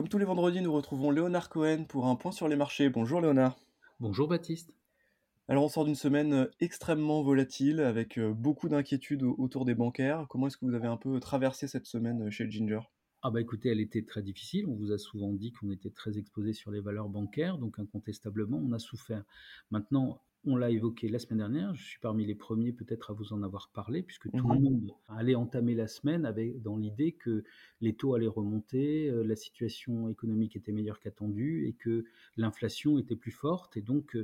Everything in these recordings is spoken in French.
Comme tous les vendredis, nous retrouvons Léonard Cohen pour un point sur les marchés. Bonjour Léonard. Bonjour Baptiste. Alors on sort d'une semaine euh, extrêmement volatile avec euh, beaucoup d'inquiétudes autour des bancaires. Comment est-ce que vous avez un peu traversé cette semaine euh, chez Ginger? Ah bah écoutez, elle était très difficile. On vous a souvent dit qu'on était très exposé sur les valeurs bancaires, donc incontestablement, on a souffert. Maintenant, on l'a évoqué la semaine dernière, je suis parmi les premiers peut-être à vous en avoir parlé, puisque tout le monde allait entamer la semaine avec, dans l'idée que les taux allaient remonter, euh, la situation économique était meilleure qu'attendue et que l'inflation était plus forte. Et donc,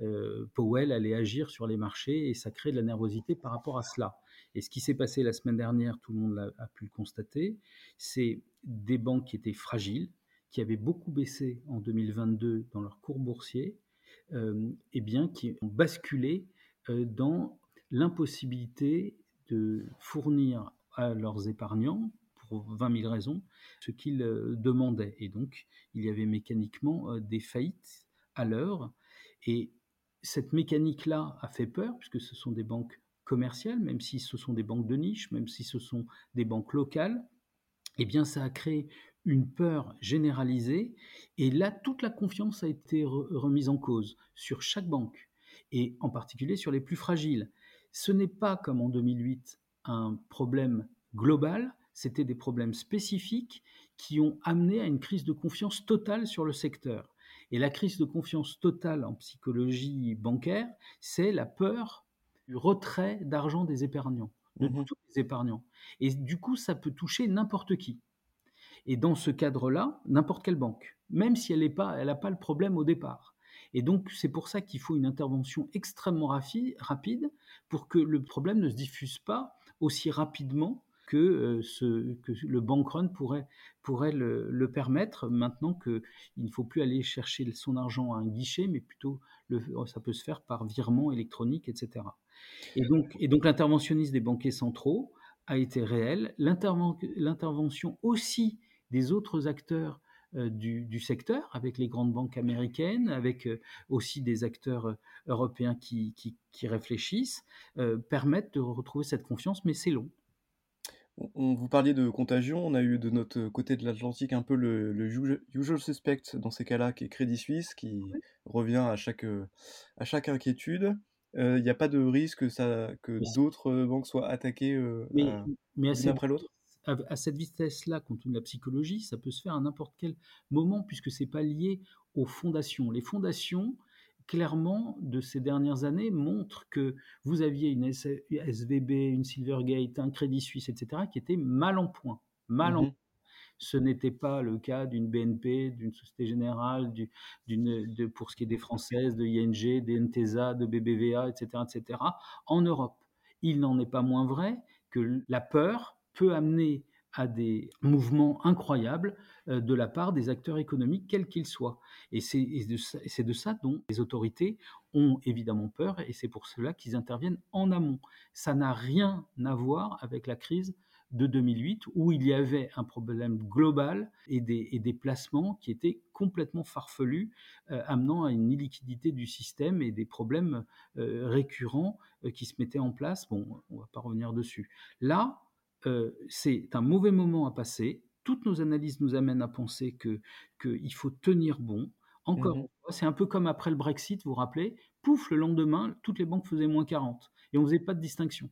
euh, Powell allait agir sur les marchés et ça crée de la nervosité par rapport à cela. Et ce qui s'est passé la semaine dernière, tout le monde a, a pu le constater, c'est des banques qui étaient fragiles, qui avaient beaucoup baissé en 2022 dans leur cours boursier euh, eh bien, qui ont basculé euh, dans l'impossibilité de fournir à leurs épargnants, pour 20 000 raisons, ce qu'ils euh, demandaient. Et donc, il y avait mécaniquement des faillites à l'heure. Et cette mécanique-là a fait peur, puisque ce sont des banques commerciales, même si ce sont des banques de niche, même si ce sont des banques locales, eh bien, ça a créé une peur généralisée. Et là, toute la confiance a été remise en cause sur chaque banque, et en particulier sur les plus fragiles. Ce n'est pas comme en 2008 un problème global, c'était des problèmes spécifiques qui ont amené à une crise de confiance totale sur le secteur. Et la crise de confiance totale en psychologie bancaire, c'est la peur du retrait d'argent des épargnants, de mmh tous les épargnants. Et du coup, ça peut toucher n'importe qui. Et dans ce cadre-là, n'importe quelle banque, même si elle n'a pas, pas le problème au départ. Et donc, c'est pour ça qu'il faut une intervention extrêmement rapide pour que le problème ne se diffuse pas aussi rapidement que, euh, le bank run pourrait, le, permettre, maintenant qu'il ne faut plus aller chercher son argent à un guichet, mais plutôt ça peut se faire par virement électronique, etc. Et donc, et donc l'interventionnisme des banquiers centraux a été réel, l'intervention aussi des autres acteurs euh, du, secteur, avec les grandes banques américaines, avec euh, aussi des acteurs euh, européens qui, réfléchissent, permettent de retrouver cette confiance, mais c'est long. On, vous parliez de contagion, on a eu de notre côté de l'Atlantique un peu le, usual suspect dans ces cas-là, qui est Crédit Suisse, qui revient à chaque, à chaque inquiétude. Il n'y a pas de risque que, ça, que d'autres banques soient attaquées l'une après l'autre? À, cette vitesse-là, compte tenu de la psychologie, ça peut se faire à n'importe quel moment, puisque c'est pas lié aux fondations. Les fondations, clairement, de ces dernières années, montrent que vous aviez une SVB, une Silvergate, un Crédit Suisse, etc., qui étaient mal en point. Mal en mmh ce n'était pas le cas d'une BNP, d'une Société Générale, de, pour ce qui est des Françaises, de ING, des NTESA, de BBVA, etc., etc., en Europe. Il n'en est pas moins vrai que la peur peut amener à des mouvements incroyables euh, de la part des acteurs économiques, quels qu'ils soient. Et c'est de, ça dont les autorités ont évidemment peur, et c'est pour cela qu'ils interviennent en amont. Ça n'a rien à voir avec la crise de 2008, où il y avait un problème global et des, placements qui étaient complètement farfelus, euh, amenant à une illiquidité du système et des problèmes euh, récurrents qui se mettaient en place. Bon, on ne va pas revenir dessus. Là, euh, c'est un mauvais moment à passer. Toutes nos analyses nous amènent à penser que qu'il faut tenir bon. Encore mmh c'est un peu comme après le Brexit, vous vous rappelez, pouf, le lendemain, toutes les banques faisaient moins 40 et on faisait pas de distinction.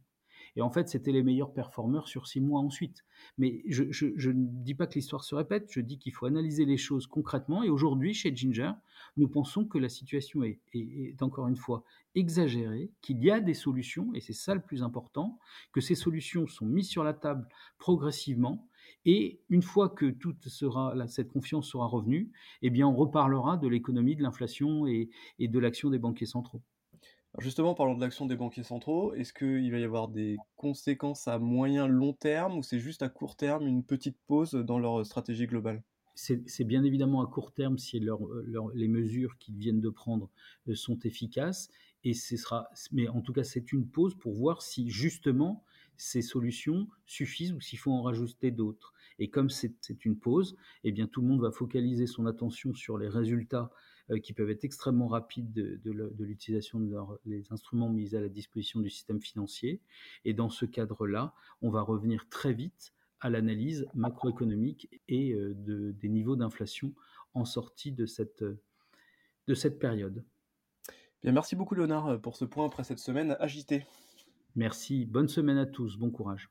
Et en fait, c'était les meilleurs performeurs sur six mois ensuite. Mais je, ne dis pas que l'histoire se répète, je dis qu'il faut analyser les choses concrètement. Et aujourd'hui, chez Ginger, nous pensons que la situation est, encore une fois exagérée, qu'il y a des solutions, et c'est ça le plus important, que ces solutions sont mises sur la table progressivement. Et une fois que toute cette confiance sera revenue, eh on reparlera de l'économie, de l'inflation et de l'action des banquiers centraux justement, parlons de l'action des banquiers centraux. Est-ce qu'il va y avoir des conséquences à moyen long terme ou c'est juste à court terme une petite pause dans leur stratégie globale? C'est bien évidemment à court terme si les mesures qu'ils viennent de prendre euh, sont efficaces. Et ce sera, mais en tout cas, c'est une pause pour voir si justement ces solutions suffisent ou s'il faut en rajouter d'autres. Et comme c'est une pause, eh bien tout le monde va focaliser son attention sur les résultats euh, qui peuvent être extrêmement rapides de, l'utilisation des instruments mis à la disposition du système financier. Et dans ce cadre-là, on va revenir très vite à l'analyse macroéconomique et de des niveaux d'inflation en sortie de cette, de cette période. Bien, merci beaucoup Léonard, pour ce point après cette semaine agitée. Merci, bonne semaine à tous, bon courage.